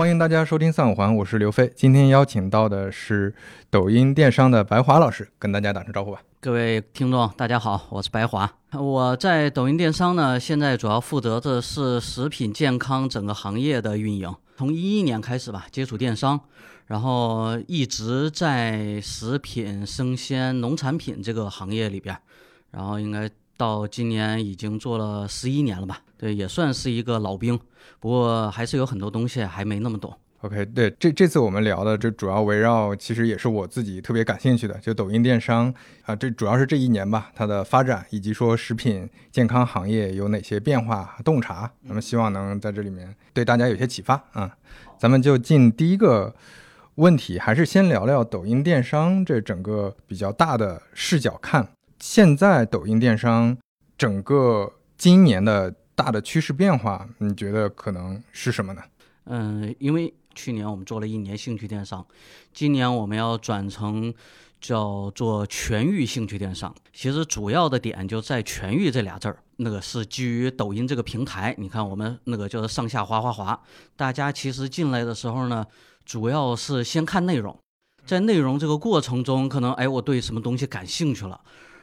欢迎大家收听三五环，我是刘飞。今天邀请到的是抖音电商的白华老师，跟大家打声招呼吧。各位听众，大家好，我是白华。我在抖音电商呢，现在主要负责的是食品健康整个行业的运营。从一一年开始吧，接触电商，然后一直在食品、生鲜、农产品这个行业里边，然后应该到今年已经做了十一年了吧？对，也算是一个老兵。不过还是有很多东西还没那么懂。OK，对，这这次我们聊的这主要围绕，其实也是我自己特别感兴趣的，就抖音电商啊，这主要是这一年吧，它的发展以及说食品健康行业有哪些变化洞察，那么希望能在这里面对大家有些启发啊。咱们就进第一个问题，还是先聊聊抖音电商这整个比较大的视角看，现在抖音电商整个今年的大的趋势变化，你觉得可能是什么呢？嗯，因为。去年我们做了一年兴趣电商，今年我们要转成叫做全域兴趣电商。其实主要的点就在“全域”这俩字儿，那个是基于抖音这个平台。你看我们那个就是上下滑滑滑，大家其实进来的时候呢，主要是先看内容，在内容这个过程中，可能哎我对什么东西感兴趣了。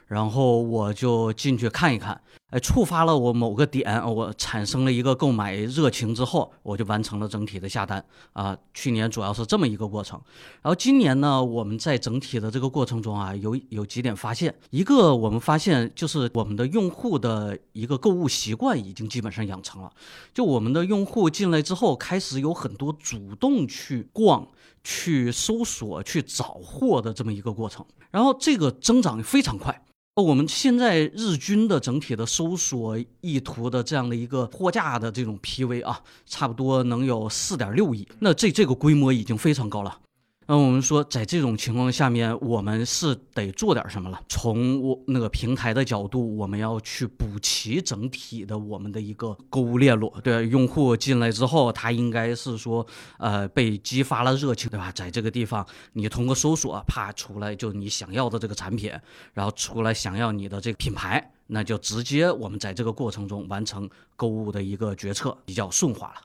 然后我就进去看一看，哎，触发了我某个点，我产生了一个购买热情之后，我就完成了整体的下单啊。去年主要是这么一个过程，然后今年呢，我们在整体的这个过程中啊，有有几点发现。一个我们发现就是我们的用户的一个购物习惯已经基本上养成了，就我们的用户进来之后，开始有很多主动去逛、去搜索、去找货的这么一个过程，然后这个增长非常快。我们现在日均的整体的搜索意图的这样的一个货架的这种 PV 啊，差不多能有四点六亿，那这这个规模已经非常高了。那我们说，在这种情况下面，我们是得做点什么了。从我那个平台的角度，我们要去补齐整体的我们的一个购物链路。对，用户进来之后，他应该是说，呃，被激发了热情，对吧？在这个地方，你通过搜索，啪出来就你想要的这个产品，然后出来想要你的这个品牌，那就直接我们在这个过程中完成购物的一个决策，比较顺滑了。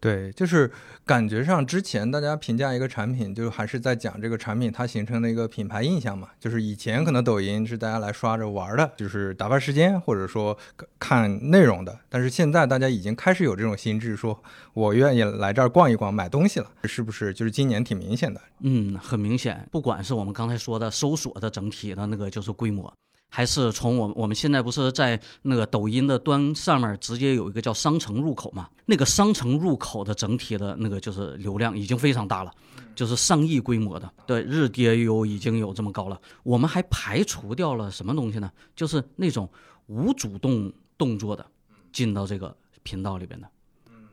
对，就是感觉上之前大家评价一个产品，就还是在讲这个产品它形成的一个品牌印象嘛。就是以前可能抖音是大家来刷着玩的，就是打发时间或者说看内容的。但是现在大家已经开始有这种心智，说我愿意来这儿逛一逛、买东西了，是不是？就是今年挺明显的。嗯，很明显。不管是我们刚才说的搜索的整体的那个就是规模。还是从我我们现在不是在那个抖音的端上面直接有一个叫商城入口嘛？那个商城入口的整体的那个就是流量已经非常大了，就是上亿规模的，对日 DAU 已经有这么高了。我们还排除掉了什么东西呢？就是那种无主动动作的进到这个频道里边的，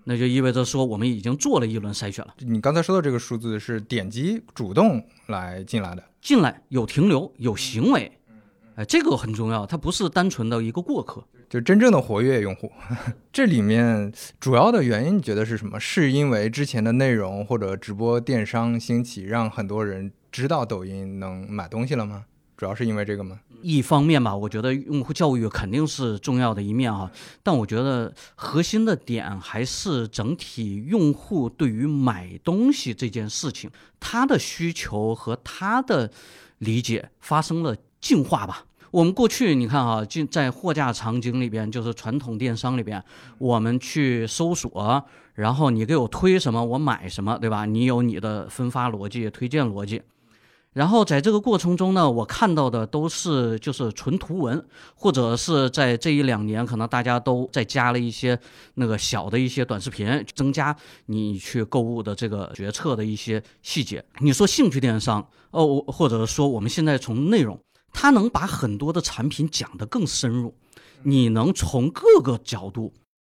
那就意味着说我们已经做了一轮筛选了。你刚才说的这个数字是点击主动来进来的，进来有停留有行为。哎，这个很重要，它不是单纯的一个过客，就真正的活跃用户。这里面主要的原因，你觉得是什么？是因为之前的内容或者直播电商兴起，让很多人知道抖音能买东西了吗？主要是因为这个吗？一方面吧，我觉得用户教育肯定是重要的一面啊，但我觉得核心的点还是整体用户对于买东西这件事情，他的需求和他的理解发生了。进化吧。我们过去你看啊，进在货架场景里边，就是传统电商里边，我们去搜索，然后你给我推什么，我买什么，对吧？你有你的分发逻辑、推荐逻辑。然后在这个过程中呢，我看到的都是就是纯图文，或者是在这一两年，可能大家都在加了一些那个小的一些短视频，增加你去购物的这个决策的一些细节。你说兴趣电商哦，或者说我们现在从内容。他能把很多的产品讲得更深入，你能从各个角度，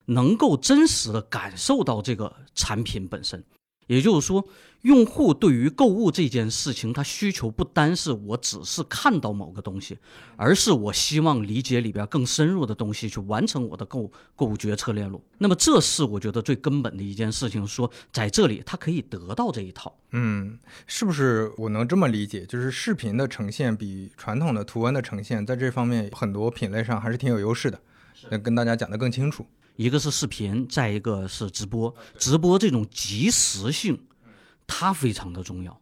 能够真实的感受到这个产品本身。也就是说，用户对于购物这件事情，他需求不单是我只是看到某个东西，而是我希望理解里边更深入的东西，去完成我的购购物决策链路。那么，这是我觉得最根本的一件事情。说在这里，他可以得到这一套。嗯，是不是我能这么理解？就是视频的呈现比传统的图文的呈现，在这方面很多品类上还是挺有优势的，能跟大家讲得更清楚。一个是视频，再一个是直播。直播这种即时性，它非常的重要。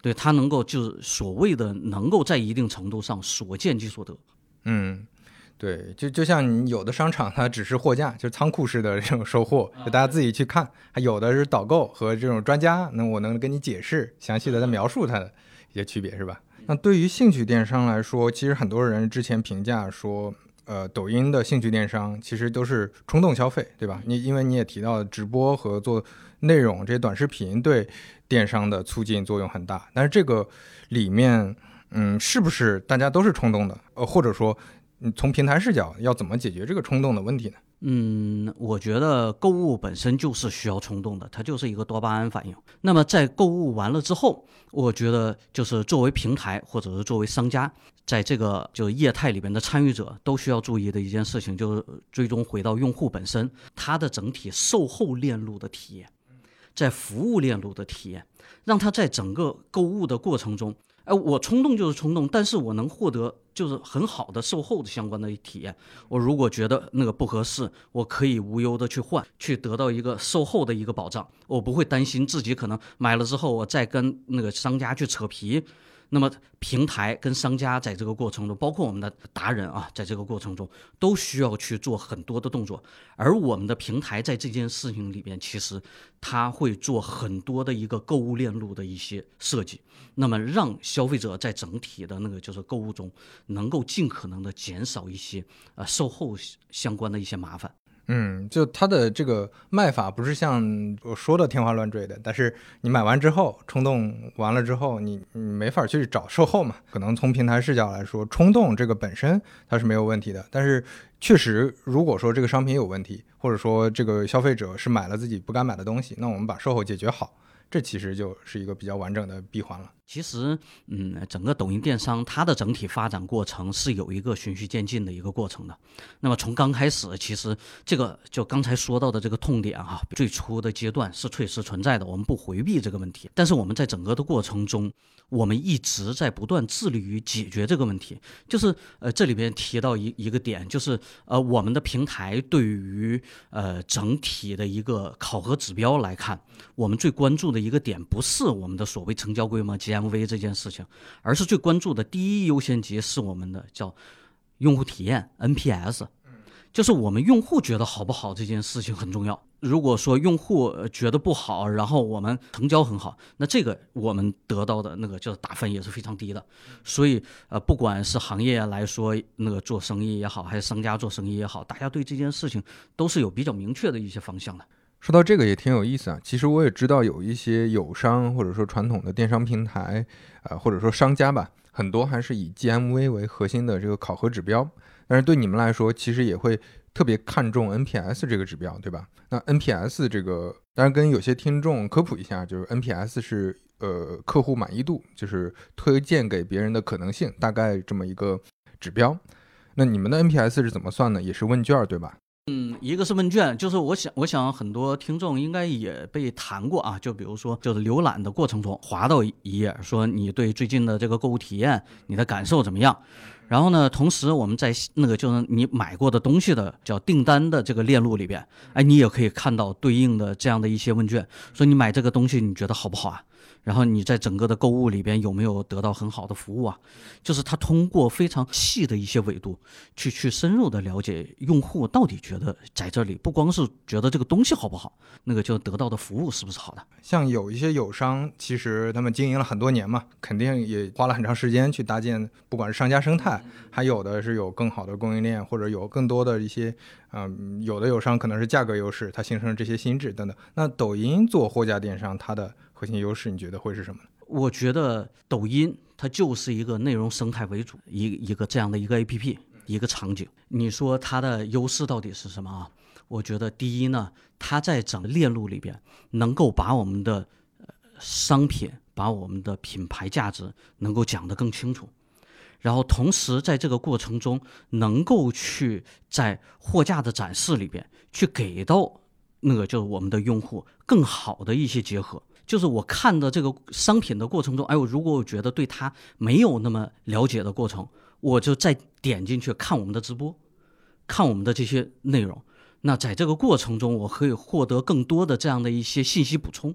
对它能够就是所谓的能够在一定程度上所见即所得。嗯，对，就就像你有的商场它只是货架，就是仓库式的这种收货，就大家自己去看；还有的是导购和这种专家，那我能跟你解释详细的在描述它的一些区别，是吧？那对于兴趣电商来说，其实很多人之前评价说，呃，抖音的兴趣电商其实都是冲动消费，对吧？你因为你也提到直播和做内容这些短视频对。电商的促进作用很大，但是这个里面，嗯，是不是大家都是冲动的？呃，或者说，从平台视角要怎么解决这个冲动的问题呢？嗯，我觉得购物本身就是需要冲动的，它就是一个多巴胺反应。那么在购物完了之后，我觉得就是作为平台或者是作为商家，在这个就业态里边的参与者都需要注意的一件事情，就是最终回到用户本身，它的整体售后链路的体验。在服务链路的体验，让他在整个购物的过程中，哎，我冲动就是冲动，但是我能获得就是很好的售后的相关的体验。我如果觉得那个不合适，我可以无忧的去换，去得到一个售后的一个保障，我不会担心自己可能买了之后我再跟那个商家去扯皮。那么，平台跟商家在这个过程中，包括我们的达人啊，在这个过程中都需要去做很多的动作。而我们的平台在这件事情里边，其实他会做很多的一个购物链路的一些设计，那么让消费者在整体的那个就是购物中，能够尽可能的减少一些呃售后相关的一些麻烦。嗯，就它的这个卖法不是像我说的天花乱坠的，但是你买完之后冲动完了之后，你你没法去找售后嘛？可能从平台视角来说，冲动这个本身它是没有问题的，但是确实如果说这个商品有问题，或者说这个消费者是买了自己不该买的东西，那我们把售后解决好，这其实就是一个比较完整的闭环了。其实，嗯，整个抖音电商它的整体发展过程是有一个循序渐进的一个过程的。那么从刚开始，其实这个就刚才说到的这个痛点哈，最初的阶段是确实存在的，我们不回避这个问题。但是我们在整个的过程中，我们一直在不断致力于解决这个问题。就是呃，这里边提到一一个点，就是呃，我们的平台对于呃整体的一个考核指标来看，我们最关注的一个点不是我们的所谓成交规模 MV 这件事情，而是最关注的第一优先级是我们的叫用户体验 NPS，就是我们用户觉得好不好这件事情很重要。如果说用户觉得不好，然后我们成交很好，那这个我们得到的那个叫打分也是非常低的。所以呃，不管是行业来说，那个做生意也好，还是商家做生意也好，大家对这件事情都是有比较明确的一些方向的。说到这个也挺有意思啊，其实我也知道有一些友商或者说传统的电商平台，呃或者说商家吧，很多还是以 GMV 为核心的这个考核指标。但是对你们来说，其实也会特别看重 NPS 这个指标，对吧？那 NPS 这个，当然跟有些听众科普一下，就是 NPS 是呃客户满意度，就是推荐给别人的可能性，大概这么一个指标。那你们的 NPS 是怎么算呢？也是问卷，对吧？嗯，一个是问卷，就是我想，我想很多听众应该也被谈过啊，就比如说，就是浏览的过程中，滑到一页，说你对最近的这个购物体验，你的感受怎么样？然后呢，同时我们在那个就是你买过的东西的叫订单的这个链路里边，哎，你也可以看到对应的这样的一些问卷，说你买这个东西你觉得好不好啊？然后你在整个的购物里边有没有得到很好的服务啊？就是他通过非常细的一些维度，去去深入的了解用户到底觉得在这里不光是觉得这个东西好不好，那个就得到的服务是不是好的？像有一些友商，其实他们经营了很多年嘛，肯定也花了很长时间去搭建，不管是商家生态，还有的是有更好的供应链，或者有更多的一些，嗯，有的友商可能是价格优势，它形成了这些心智等等。那抖音做货架电商，它的核心优势你觉得会是什么呢？我觉得抖音它就是一个内容生态为主，一一个这样的一个 A P P，一个场景。你说它的优势到底是什么啊？我觉得第一呢，它在整个链路里边能够把我们的商品、把我们的品牌价值能够讲得更清楚，然后同时在这个过程中能够去在货架的展示里边去给到。那个就是我们的用户更好的一些结合，就是我看的这个商品的过程中，哎，我如果我觉得对它没有那么了解的过程，我就再点进去看我们的直播，看我们的这些内容，那在这个过程中，我可以获得更多的这样的一些信息补充。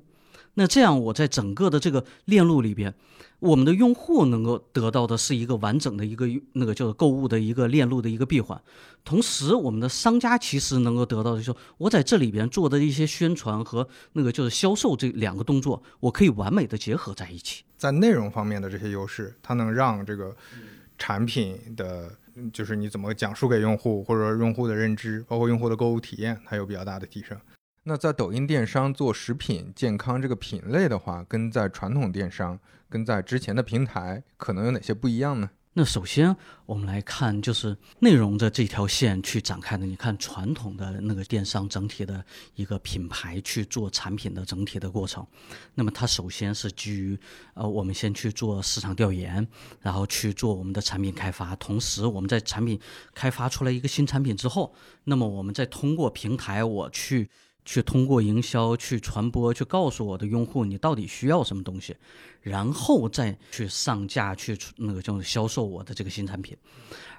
那这样，我在整个的这个链路里边，我们的用户能够得到的是一个完整的一个那个叫购物的一个链路的一个闭环。同时，我们的商家其实能够得到的就是，我在这里边做的一些宣传和那个就是销售这两个动作，我可以完美的结合在一起。在内容方面的这些优势，它能让这个产品的，就是你怎么讲述给用户，或者说用户的认知，包括用户的购物体验，它有比较大的提升。那在抖音电商做食品健康这个品类的话，跟在传统电商，跟在之前的平台，可能有哪些不一样呢？那首先，我们来看就是内容的这条线去展开的。你看传统的那个电商整体的一个品牌去做产品的整体的过程，那么它首先是基于呃，我们先去做市场调研，然后去做我们的产品开发。同时，我们在产品开发出来一个新产品之后，那么我们再通过平台我去。去通过营销去传播，去告诉我的用户你到底需要什么东西，然后再去上架去那个叫销售我的这个新产品。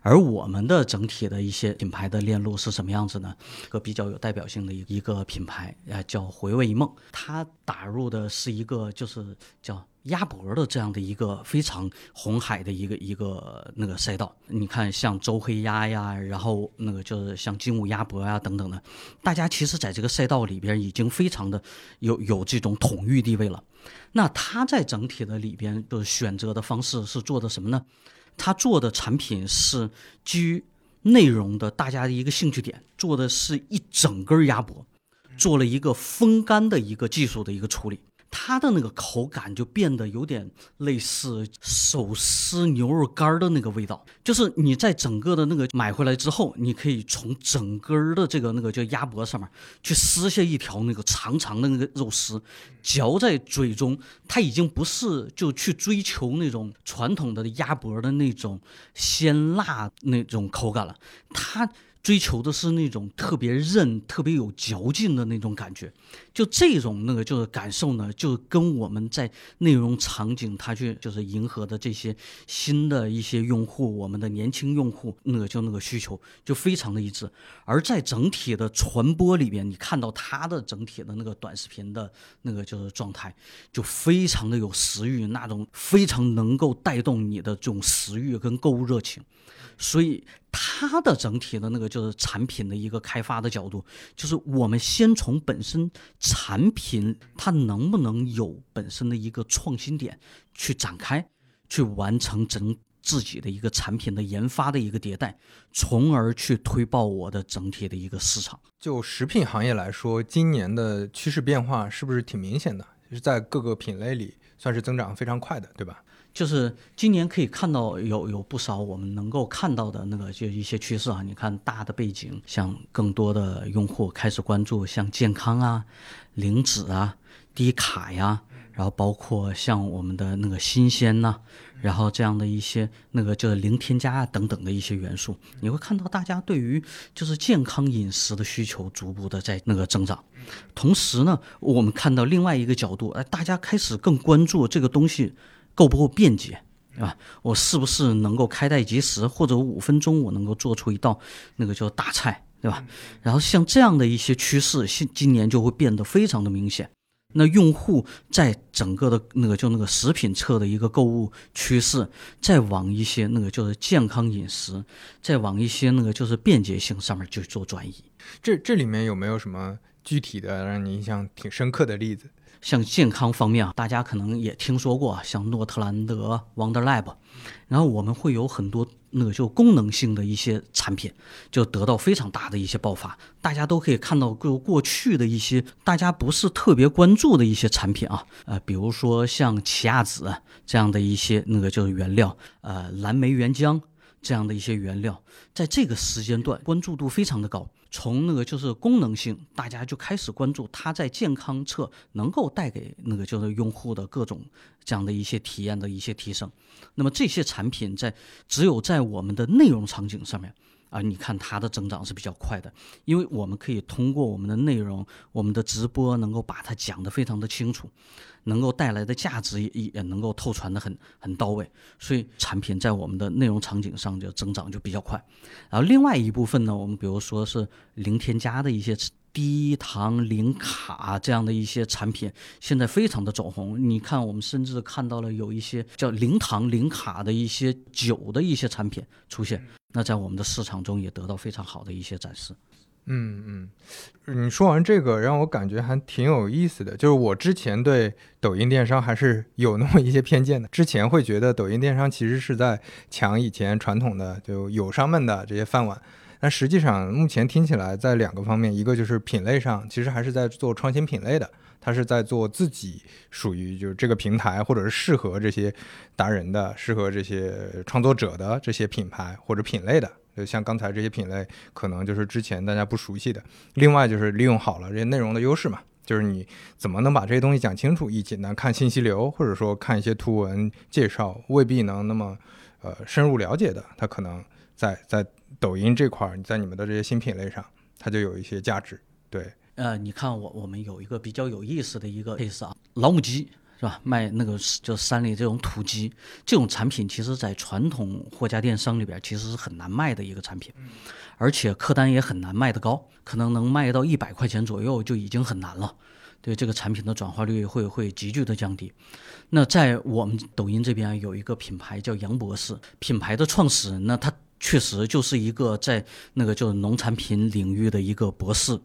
而我们的整体的一些品牌的链路是什么样子呢？一个比较有代表性的一个品牌啊，叫回味一梦，它打入的是一个就是叫。鸭脖的这样的一个非常红海的一个一个那个赛道，你看像周黑鸭呀，然后那个就是像金武鸭脖呀等等的，大家其实在这个赛道里边已经非常的有有这种统御地位了。那他在整体的里边的选择的方式是做的什么呢？他做的产品是基于内容的大家的一个兴趣点，做的是一整根鸭脖，做了一个风干的一个技术的一个处理。它的那个口感就变得有点类似手撕牛肉干的那个味道，就是你在整个的那个买回来之后，你可以从整根的这个那个叫鸭脖上面去撕下一条那个长长的那个肉丝，嚼在嘴中，它已经不是就去追求那种传统的鸭脖的那种鲜辣那种口感了，它。追求的是那种特别韧、特别有嚼劲的那种感觉，就这种那个就是感受呢，就跟我们在内容场景，它去就是迎合的这些新的一些用户，我们的年轻用户那个就那个需求就非常的一致。而在整体的传播里边，你看到它的整体的那个短视频的那个就是状态，就非常的有食欲，那种非常能够带动你的这种食欲跟购物热情。所以它的整体的那个就是产品的一个开发的角度，就是我们先从本身产品它能不能有本身的一个创新点去展开，去完成整自己的一个产品的研发的一个迭代，从而去推爆我的整体的一个市场。就食品行业来说，今年的趋势变化是不是挺明显的？就是在各个品类里算是增长非常快的，对吧？就是今年可以看到有有不少我们能够看到的那个就一些趋势啊，你看大的背景，像更多的用户开始关注像健康啊、零脂啊、低卡呀，然后包括像我们的那个新鲜呐，然后这样的一些那个就是零添加啊等等的一些元素，你会看到大家对于就是健康饮食的需求逐步的在那个增长。同时呢，我们看到另外一个角度，哎，大家开始更关注这个东西。够不够便捷，对吧？我是不是能够开袋即食，或者五分钟我能够做出一道那个叫大菜，对吧？然后像这样的一些趋势，今今年就会变得非常的明显。那用户在整个的那个就那个食品侧的一个购物趋势，再往一些那个就是健康饮食，再往一些那个就是便捷性上面去做转移。这这里面有没有什么具体的让你印象挺深刻的例子？像健康方面啊，大家可能也听说过，像诺特兰德 Wonder Lab，然后我们会有很多那个就功能性的一些产品，就得到非常大的一些爆发。大家都可以看到，过过去的一些大家不是特别关注的一些产品啊，呃，比如说像奇亚籽这样的一些那个就是原料，呃，蓝莓原浆。这样的一些原料，在这个时间段关注度非常的高。从那个就是功能性，大家就开始关注它在健康侧能够带给那个就是用户的各种这样的一些体验的一些提升。那么这些产品在只有在我们的内容场景上面，啊，你看它的增长是比较快的，因为我们可以通过我们的内容、我们的直播，能够把它讲得非常的清楚，能够带来的价值也也能够透传的很很到位，所以产品在我们的内容场景上就增长就比较快。然后另外一部分呢，我们比如说是零添加的一些。低糖零卡这样的一些产品，现在非常的走红。你看，我们甚至看到了有一些叫零糖零卡的一些酒的一些产品出现，那在我们的市场中也得到非常好的一些展示。嗯嗯，你说完这个，让我感觉还挺有意思的。就是我之前对抖音电商还是有那么一些偏见的，之前会觉得抖音电商其实是在抢以前传统的就友商们的这些饭碗。但实际上，目前听起来在两个方面，一个就是品类上，其实还是在做创新品类的，它是在做自己属于就是这个平台或者是适合这些达人的、适合这些创作者的这些品牌或者品类的。就像刚才这些品类，可能就是之前大家不熟悉的。另外就是利用好了这些内容的优势嘛，就是你怎么能把这些东西讲清楚？一简单看信息流，或者说看一些图文介绍，未必能那么呃深入了解的，它可能在在。抖音这块儿，在你们的这些新品类上，它就有一些价值。对，呃，你看我我们有一个比较有意思的一个 case 啊，老母鸡是吧？卖那个就山里这种土鸡，这种产品其实在传统货架电商里边其实是很难卖的一个产品，而且客单也很难卖得高，可能能卖到一百块钱左右就已经很难了。对这个产品的转化率会会急剧的降低。那在我们抖音这边有一个品牌叫杨博士，品牌的创始人呢，他。确实就是一个在那个就是农产品领域的一个博士。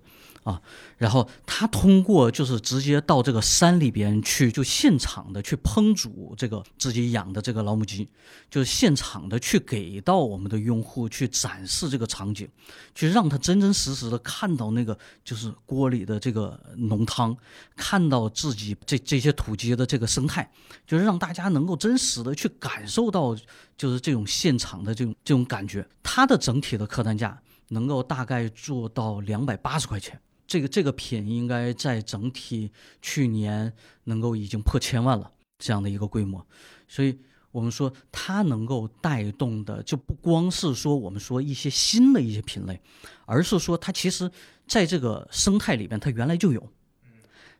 啊，然后他通过就是直接到这个山里边去，就现场的去烹煮这个自己养的这个老母鸡，就是现场的去给到我们的用户去展示这个场景，去让他真真实实的看到那个就是锅里的这个浓汤，看到自己这这些土鸡的这个生态，就是让大家能够真实的去感受到就是这种现场的这种这种感觉。它的整体的客单价能够大概做到两百八十块钱。这个这个品应该在整体去年能够已经破千万了这样的一个规模，所以我们说它能够带动的就不光是说我们说一些新的一些品类，而是说它其实在这个生态里边它原来就有，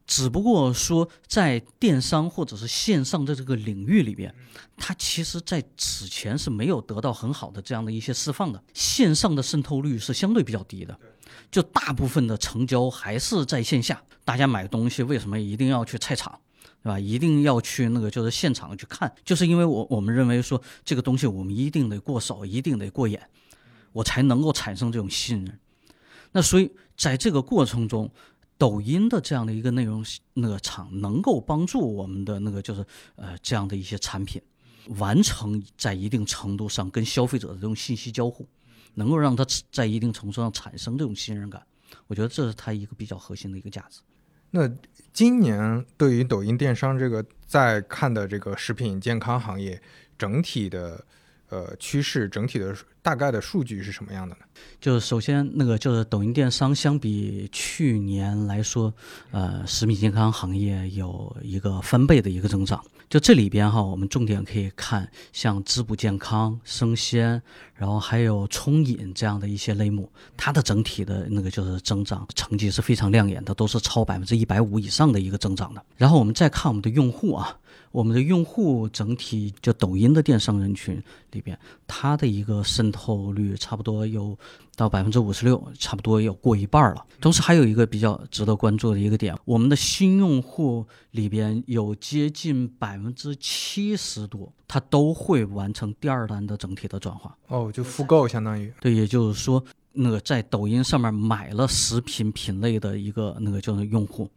只不过说在电商或者是线上的这个领域里边，它其实在此前是没有得到很好的这样的一些释放的，线上的渗透率是相对比较低的。就大部分的成交还是在线下，大家买东西为什么一定要去菜场，对吧？一定要去那个就是现场去看，就是因为我我们认为说这个东西我们一定得过手，一定得过眼，我才能够产生这种信任。那所以在这个过程中，抖音的这样的一个内容那个厂能够帮助我们的那个就是呃这样的一些产品，完成在一定程度上跟消费者的这种信息交互。能够让他在一定程度上产生这种信任感，我觉得这是它一个比较核心的一个价值。那今年对于抖音电商这个在看的这个食品健康行业整体的呃趋势，整体的大概的数据是什么样的呢？就是首先那个就是抖音电商相比去年来说，呃，食品健康行业有一个翻倍的一个增长。就这里边哈，我们重点可以看像滋补健康、生鲜，然后还有冲饮这样的一些类目，它的整体的那个就是增长成绩是非常亮眼的，都是超百分之一百五以上的一个增长的。然后我们再看我们的用户啊。我们的用户整体就抖音的电商人群里边，它的一个渗透率差不多有到百分之五十六，差不多有过一半了。同时还有一个比较值得关注的一个点，我们的新用户里边有接近百分之七十多，他都会完成第二单的整体的转化。哦，就复购相当于。对，也就是说。那个在抖音上面买了食品品类的一个那个就是用户，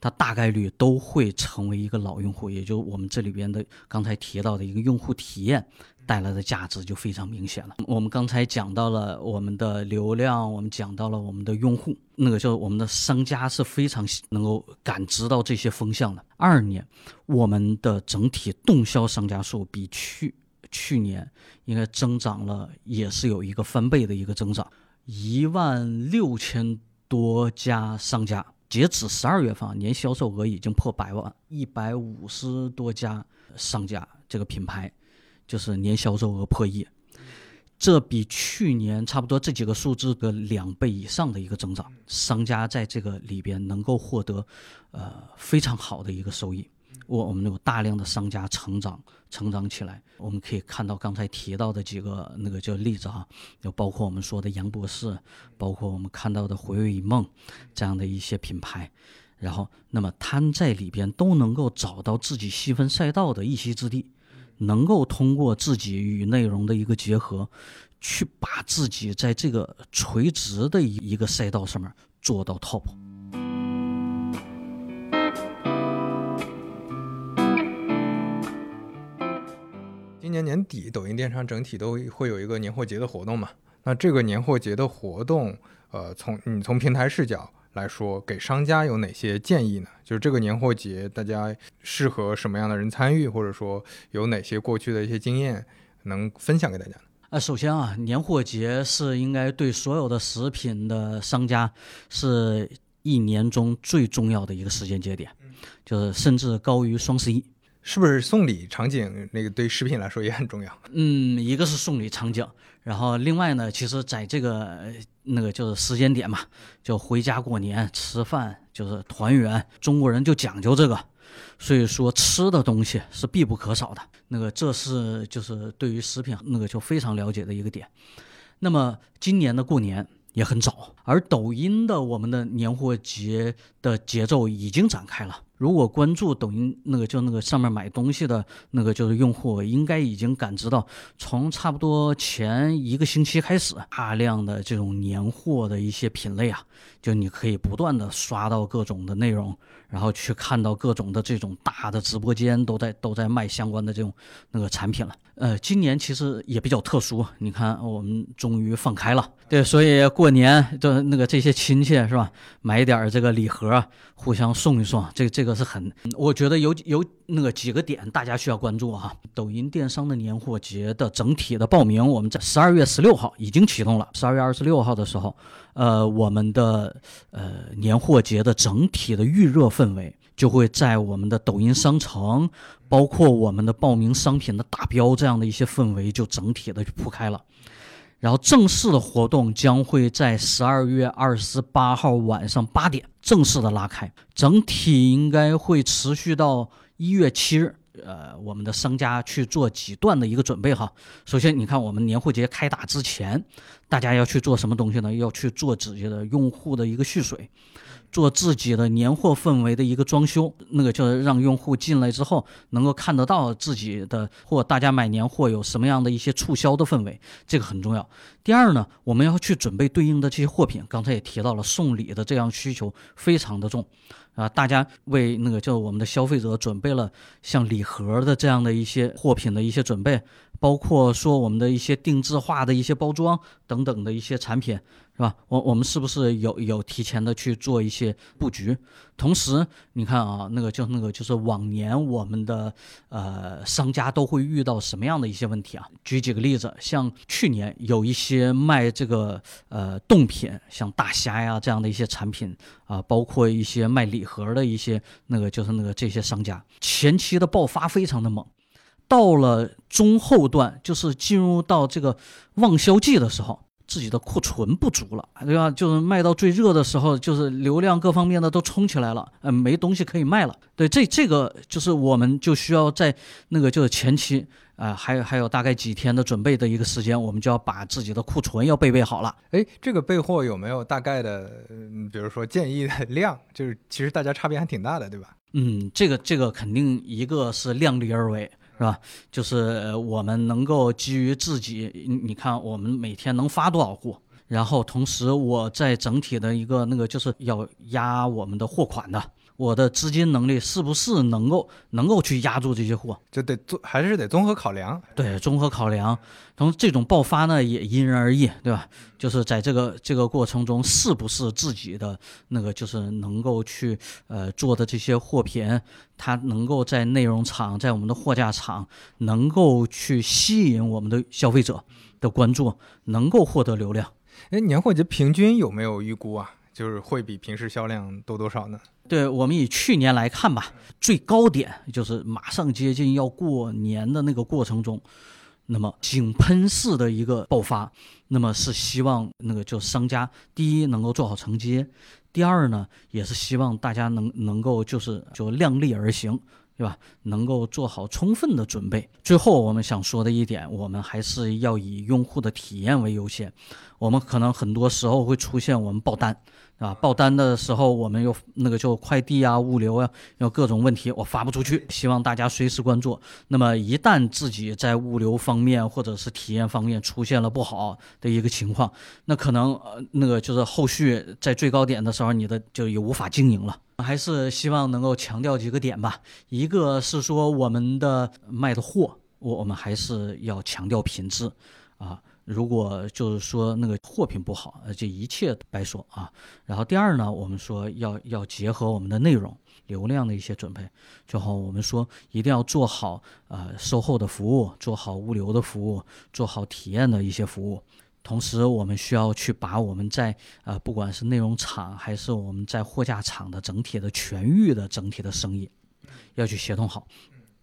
他大概率都会成为一个老用户，也就我们这里边的刚才提到的一个用户体验带来的价值就非常明显了。我们刚才讲到了我们的流量，我们讲到了我们的用户，那个叫我们的商家是非常能够感知到这些风向的。二年，我们的整体动销商家数比去去年应该增长了，也是有一个翻倍的一个增长。一万六千多家商家，截止十二月份，年销售额已经破百万，一百五十多家商家，这个品牌就是年销售额破亿。这比去年差不多这几个数字的两倍以上的一个增长，商家在这个里边能够获得呃非常好的一个收益。我我们有大量的商家成长成长起来，我们可以看到刚才提到的几个那个叫例子哈，就包括我们说的杨博士，包括我们看到的回味一梦这样的一些品牌，然后那么他们在里边都能够找到自己细分赛道的一席之地。能够通过自己与内容的一个结合，去把自己在这个垂直的一一个赛道上面做到 top。年年底，抖音电商整体都会有一个年货节的活动嘛？那这个年货节的活动，呃，从你从平台视角。来说，给商家有哪些建议呢？就是这个年货节，大家适合什么样的人参与，或者说有哪些过去的一些经验能分享给大家呢？呃，首先啊，年货节是应该对所有的食品的商家是一年中最重要的一个时间节点，就是甚至高于双十一。是不是送礼场景那个对食品来说也很重要？嗯，一个是送礼场景，然后另外呢，其实在这个那个就是时间点嘛，就回家过年吃饭就是团圆，中国人就讲究这个，所以说吃的东西是必不可少的。那个这是就是对于食品那个就非常了解的一个点。那么今年的过年。也很早，而抖音的我们的年货节的节奏已经展开了。如果关注抖音那个就那个上面买东西的那个就是用户，应该已经感知到，从差不多前一个星期开始，大量的这种年货的一些品类啊，就你可以不断的刷到各种的内容，然后去看到各种的这种大的直播间都在都在卖相关的这种那个产品了。呃，今年其实也比较特殊，你看我们终于放开了，对，所以过年的那个这些亲戚是吧，买点这个礼盒，互相送一送，这这个是很，我觉得有有那个几个点大家需要关注哈。抖音电商的年货节的整体的报名，我们在十二月十六号已经启动了，十二月二十六号的时候，呃，我们的呃年货节的整体的预热氛围。就会在我们的抖音商城，包括我们的报名商品的打标这样的一些氛围，就整体的铺开了。然后正式的活动将会在十二月二十八号晚上八点正式的拉开，整体应该会持续到一月七日。呃，我们的商家去做几段的一个准备哈。首先，你看我们年货节开打之前，大家要去做什么东西呢？要去做自己的用户的一个蓄水。做自己的年货氛围的一个装修，那个就是让用户进来之后能够看得到自己的或大家买年货有什么样的一些促销的氛围，这个很重要。第二呢，我们要去准备对应的这些货品，刚才也提到了送礼的这样需求非常的重，啊，大家为那个叫我们的消费者准备了像礼盒的这样的一些货品的一些准备，包括说我们的一些定制化的一些包装等等的一些产品。是吧？我我们是不是有有提前的去做一些布局？同时，你看啊，那个就那个就是往年我们的呃商家都会遇到什么样的一些问题啊？举几个例子，像去年有一些卖这个呃冻品，像大虾呀这样的一些产品啊，包括一些卖礼盒的一些那个就是那个这些商家，前期的爆发非常的猛，到了中后段，就是进入到这个旺销季的时候。自己的库存不足了，对吧？就是卖到最热的时候，就是流量各方面的都冲起来了，呃，没东西可以卖了。对，这这个就是我们就需要在那个就是前期啊，还有还有大概几天的准备的一个时间，我们就要把自己的库存要备备好了。哎，这个备货有没有大概的，嗯比如说建议的量？就是其实大家差别还挺大的，对吧？嗯，这个这个肯定一个是量力而为。是吧？就是我们能够基于自己，你看我们每天能发多少货，然后同时我在整体的一个那个就是要压我们的货款的。我的资金能力是不是能够能够去压住这些货？就得综还是得综合考量。对，综合考量。从这种爆发呢，也因人而异，对吧？就是在这个这个过程中，是不是自己的那个就是能够去呃做的这些货品，它能够在内容场，在我们的货架场，能够去吸引我们的消费者的关注，能够获得流量。哎，年货节平均有没有预估啊？就是会比平时销量多多少呢？对我们以去年来看吧，最高点就是马上接近要过年的那个过程中，那么井喷式的一个爆发，那么是希望那个就商家第一能够做好承接，第二呢也是希望大家能能够就是就量力而行。对吧？能够做好充分的准备。最后，我们想说的一点，我们还是要以用户的体验为优先。我们可能很多时候会出现我们爆单。啊，爆单的时候，我们又那个就快递啊、物流啊，有各种问题，我发不出去。希望大家随时关注。那么，一旦自己在物流方面或者是体验方面出现了不好的一个情况，那可能呃那个就是后续在最高点的时候，你的就也无法经营了。还是希望能够强调几个点吧。一个是说我们的卖的货，我我们还是要强调品质啊。如果就是说那个货品不好，呃，这一切白说啊。然后第二呢，我们说要要结合我们的内容、流量的一些准备，就好我们说一定要做好呃售后的服务，做好物流的服务，做好体验的一些服务。同时，我们需要去把我们在呃不管是内容厂还是我们在货架厂的整体的全域的整体的生意，要去协同好。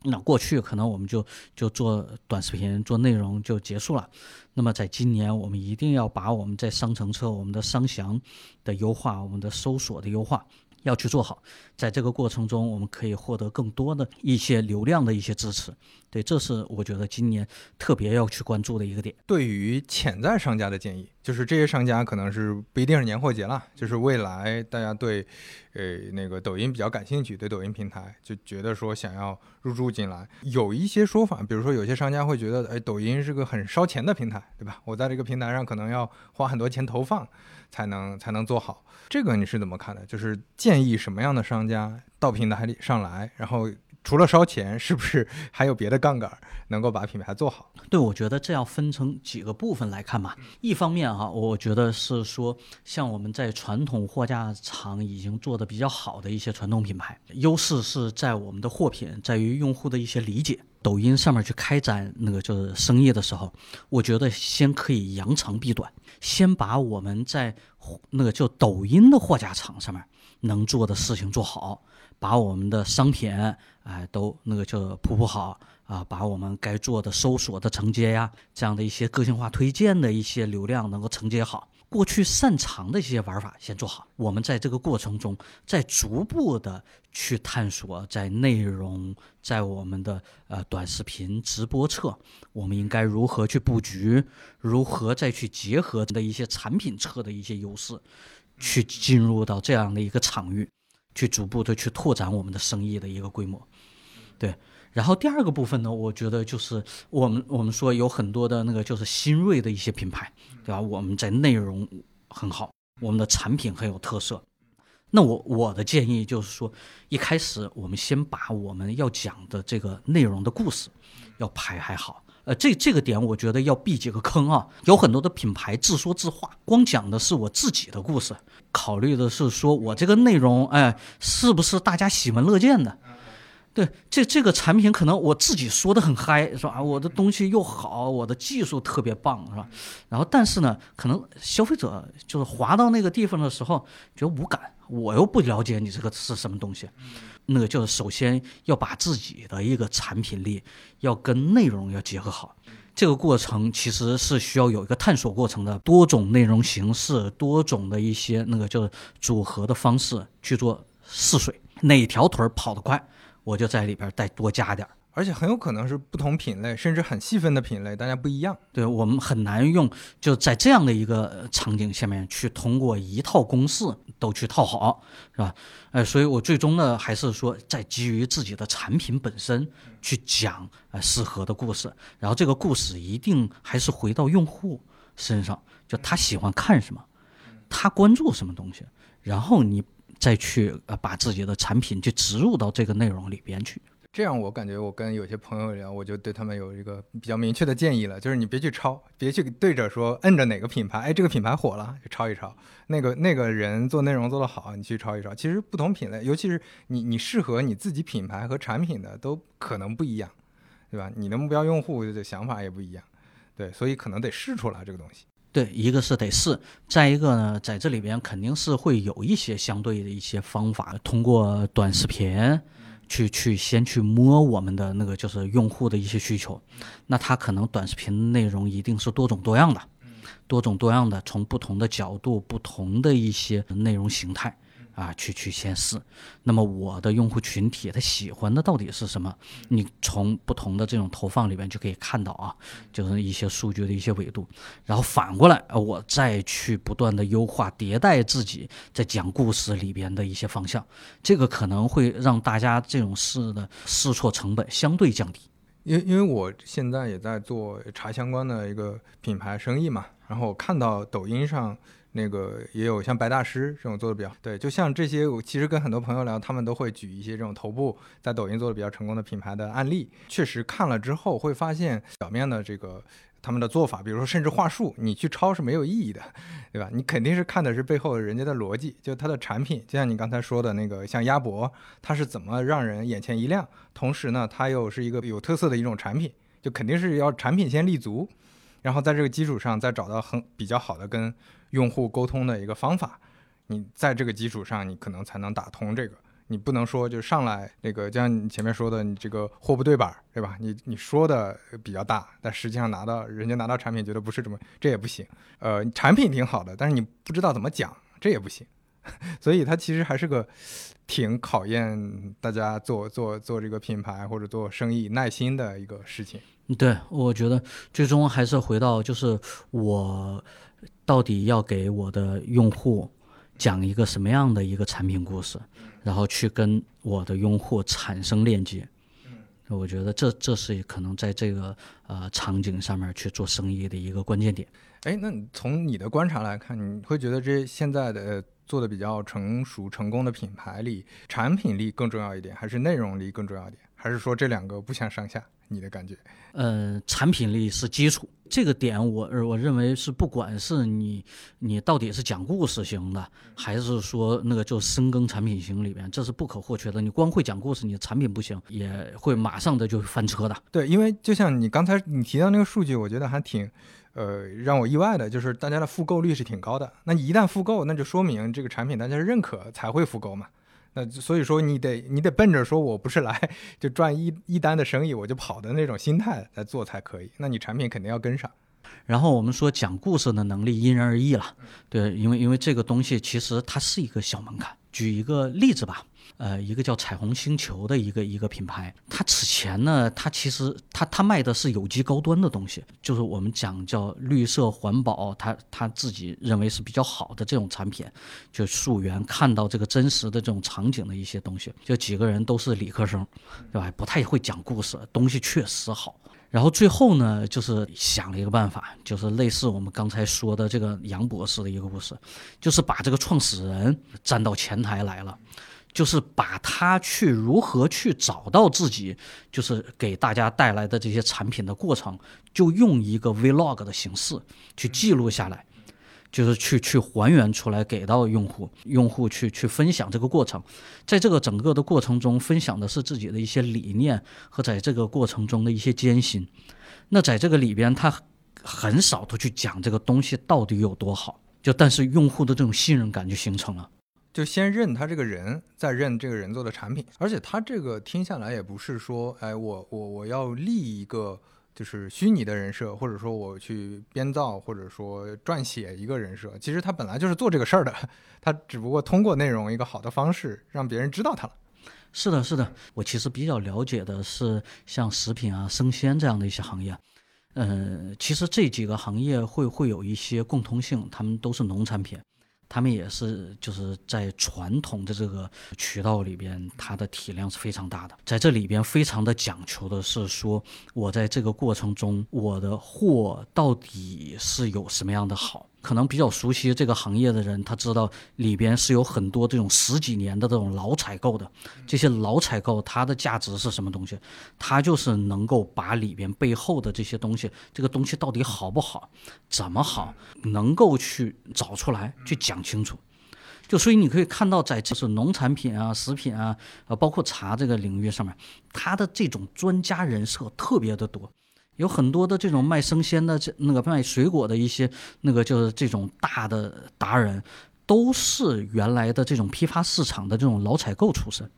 那过去可能我们就就做短视频、做内容就结束了。那么在今年，我们一定要把我们在商城车、我们的商详的优化、我们的搜索的优化要去做好。在这个过程中，我们可以获得更多的一些流量的一些支持。对，这是我觉得今年特别要去关注的一个点。对于潜在商家的建议，就是这些商家可能是不一定是年货节了，就是未来大家对，呃，那个抖音比较感兴趣，对抖音平台就觉得说想要入驻进来。有一些说法，比如说有些商家会觉得，哎，抖音是个很烧钱的平台，对吧？我在这个平台上可能要花很多钱投放，才能才能做好。这个你是怎么看的？就是建议什么样的商家到平台里上来，然后？除了烧钱，是不是 还有别的杠杆能够把品牌做好？对，我觉得这要分成几个部分来看吧。一方面哈，我觉得是说，像我们在传统货架厂已经做的比较好的一些传统品牌，优势是在我们的货品，在于用户的一些理解。抖音上面去开展那个就是生意的时候，我觉得先可以扬长避短，先把我们在那个就抖音的货架厂上面能做的事情做好。把我们的商品，哎，都那个叫铺铺好啊，把我们该做的搜索的承接呀，这样的一些个性化推荐的一些流量能够承接好。过去擅长的一些玩法先做好。我们在这个过程中，再逐步的去探索，在内容，在我们的呃短视频直播侧，我们应该如何去布局，如何再去结合的一些产品侧的一些优势，去进入到这样的一个场域。去逐步的去拓展我们的生意的一个规模，对。然后第二个部分呢，我觉得就是我们我们说有很多的那个就是新锐的一些品牌，对吧？我们在内容很好，我们的产品很有特色。那我我的建议就是说，一开始我们先把我们要讲的这个内容的故事要排还好。呃，这这个点我觉得要避几个坑啊。有很多的品牌自说自话，光讲的是我自己的故事，考虑的是说我这个内容，哎，是不是大家喜闻乐见的？对，这这个产品可能我自己说的很嗨，是吧？我的东西又好，我的技术特别棒，是吧？然后但是呢，可能消费者就是滑到那个地方的时候觉得无感，我又不了解你这个是什么东西。那个就是首先要把自己的一个产品力要跟内容要结合好，这个过程其实是需要有一个探索过程的，多种内容形式，多种的一些那个就是组合的方式去做试水，哪条腿跑得快，我就在里边再多加点儿。而且很有可能是不同品类，甚至很细分的品类，大家不一样。对我们很难用就在这样的一个场景下面去通过一套公式都去套好，是吧？哎，所以我最终呢还是说，在基于自己的产品本身去讲呃适合的故事，然后这个故事一定还是回到用户身上，就他喜欢看什么，他关注什么东西，然后你再去呃把自己的产品去植入到这个内容里边去。这样我感觉我跟有些朋友聊，我就对他们有一个比较明确的建议了，就是你别去抄，别去对着说摁着哪个品牌，哎，这个品牌火了就抄一抄，那个那个人做内容做得好，你去抄一抄。其实不同品类，尤其是你你适合你自己品牌和产品的都可能不一样，对吧？你的目标用户的想法也不一样，对，所以可能得试出来这个东西。对，一个是得试，再一个呢，在这里边肯定是会有一些相对的一些方法，通过短视频。去去先去摸我们的那个就是用户的一些需求，那它可能短视频内容一定是多种多样的，多种多样的，从不同的角度、不同的一些内容形态。啊，去去先试。那么我的用户群体他喜欢的到底是什么？你从不同的这种投放里面就可以看到啊，就是一些数据的一些维度。然后反过来，我再去不断的优化迭代自己在讲故事里边的一些方向，这个可能会让大家这种试的试错成本相对降低。因为因为我现在也在做茶相关的一个品牌生意嘛，然后我看到抖音上。那个也有像白大师这种做的比较对，就像这些，我其实跟很多朋友聊，他们都会举一些这种头部在抖音做的比较成功的品牌的案例。确实看了之后会发现，表面的这个他们的做法，比如说甚至话术，你去抄是没有意义的，对吧？你肯定是看的是背后人家的逻辑，就他的产品，就像你刚才说的那个像鸭脖，它是怎么让人眼前一亮，同时呢，它又是一个有特色的一种产品，就肯定是要产品先立足，然后在这个基础上再找到很比较好的跟。用户沟通的一个方法，你在这个基础上，你可能才能打通这个。你不能说就上来那个，就像你前面说的，你这个货不对板，对吧？你你说的比较大，但实际上拿到人家拿到产品觉得不是这么，这也不行。呃，产品挺好的，但是你不知道怎么讲，这也不行。所以它其实还是个挺考验大家做做做这个品牌或者做生意耐心的一个事情。对，我觉得最终还是回到就是我。到底要给我的用户讲一个什么样的一个产品故事，然后去跟我的用户产生链接？我觉得这这是可能在这个呃场景上面去做生意的一个关键点。哎，那从你的观察来看，你会觉得这现在的做的比较成熟成功的品牌里，产品力更重要一点，还是内容力更重要一点？还是说这两个不相上下？你的感觉？呃，产品力是基础，这个点我我认为是，不管是你你到底是讲故事型的，还是说那个就深耕产品型里边，这是不可或缺的。你光会讲故事，你的产品不行，也会马上的就翻车的。对，因为就像你刚才你提到那个数据，我觉得还挺呃让我意外的，就是大家的复购率是挺高的。那你一旦复购，那就说明这个产品大家认可才会复购嘛。那所以说，你得你得奔着说我不是来就赚一一单的生意我就跑的那种心态来做才可以。那你产品肯定要跟上。然后我们说讲故事的能力因人而异了，对，因为因为这个东西其实它是一个小门槛。举一个例子吧。呃，一个叫彩虹星球的一个一个品牌，它此前呢，它其实它它卖的是有机高端的东西，就是我们讲叫绿色环保，它它自己认为是比较好的这种产品，就溯源看到这个真实的这种场景的一些东西，就几个人都是理科生，对吧？不太会讲故事，东西确实好。然后最后呢，就是想了一个办法，就是类似我们刚才说的这个杨博士的一个故事，就是把这个创始人站到前台来了。就是把他去如何去找到自己，就是给大家带来的这些产品的过程，就用一个 vlog 的形式去记录下来，就是去去还原出来给到用户，用户去去分享这个过程，在这个整个的过程中，分享的是自己的一些理念和在这个过程中的一些艰辛。那在这个里边，他很少的去讲这个东西到底有多好，就但是用户的这种信任感就形成了。就先认他这个人，再认这个人做的产品，而且他这个听下来也不是说，哎，我我我要立一个就是虚拟的人设，或者说我去编造或者说撰写一个人设，其实他本来就是做这个事儿的，他只不过通过内容一个好的方式让别人知道他了。是的，是的，我其实比较了解的是像食品啊、生鲜这样的一些行业，嗯，其实这几个行业会会有一些共通性，他们都是农产品。他们也是，就是在传统的这个渠道里边，它的体量是非常大的。在这里边，非常的讲求的是说，我在这个过程中，我的货到底是有什么样的好。可能比较熟悉这个行业的人，他知道里边是有很多这种十几年的这种老采购的，这些老采购它的价值是什么东西？它就是能够把里边背后的这些东西，这个东西到底好不好，怎么好，能够去找出来，去讲清楚。就所以你可以看到，在就是农产品啊、食品啊，呃，包括茶这个领域上面，它的这种专家人设特别的多。有很多的这种卖生鲜的、这那个卖水果的一些那个就是这种大的达人，都是原来的这种批发市场的这种老采购出身。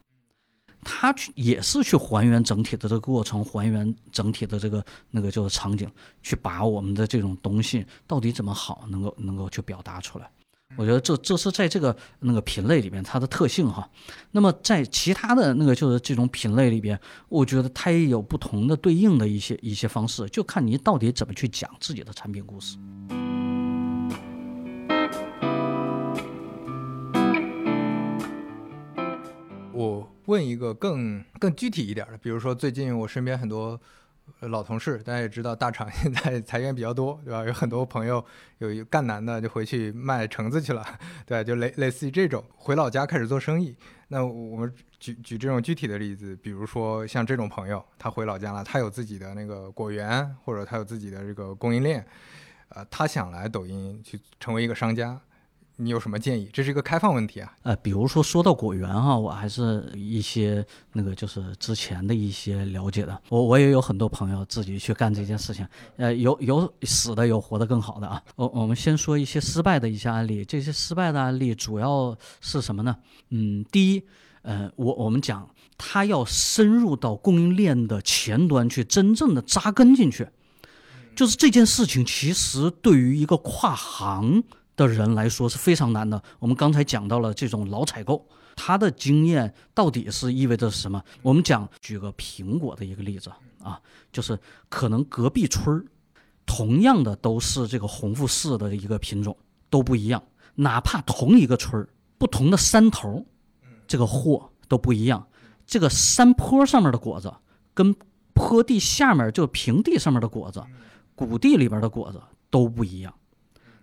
他去也是去还原整体的这个过程，还原整体的这个那个就是场景，去把我们的这种东西到底怎么好，能够能够去表达出来。我觉得这这是在这个那个品类里面它的特性哈。那么在其他的那个就是这种品类里边，我觉得它也有不同的对应的一些一些方式，就看你到底怎么去讲自己的产品故事。我问一个更更具体一点的，比如说最近我身边很多。老同事，大家也知道，大厂现在 裁员比较多，对吧？有很多朋友有干男的就回去卖橙子去了，对，就类类似于这种回老家开始做生意。那我们举举这种具体的例子，比如说像这种朋友，他回老家了，他有自己的那个果园，或者他有自己的这个供应链，呃，他想来抖音去成为一个商家。你有什么建议？这是一个开放问题啊。呃，比如说说到果园哈，我还是一些那个就是之前的一些了解的。我我也有很多朋友自己去干这件事情。呃，有有死的，有活得更好的啊。我我们先说一些失败的一些案例。这些失败的案例主要是什么呢？嗯，第一，呃，我我们讲他要深入到供应链的前端去，真正的扎根进去。就是这件事情，其实对于一个跨行。的人来说是非常难的。我们刚才讲到了这种老采购，他的经验到底是意味着什么？我们讲举个苹果的一个例子啊，就是可能隔壁村儿同样的都是这个红富士的一个品种都不一样，哪怕同一个村儿，不同的山头，这个货都不一样。这个山坡上面的果子跟坡地下面就平地上面的果子，谷地里边的果子都不一样。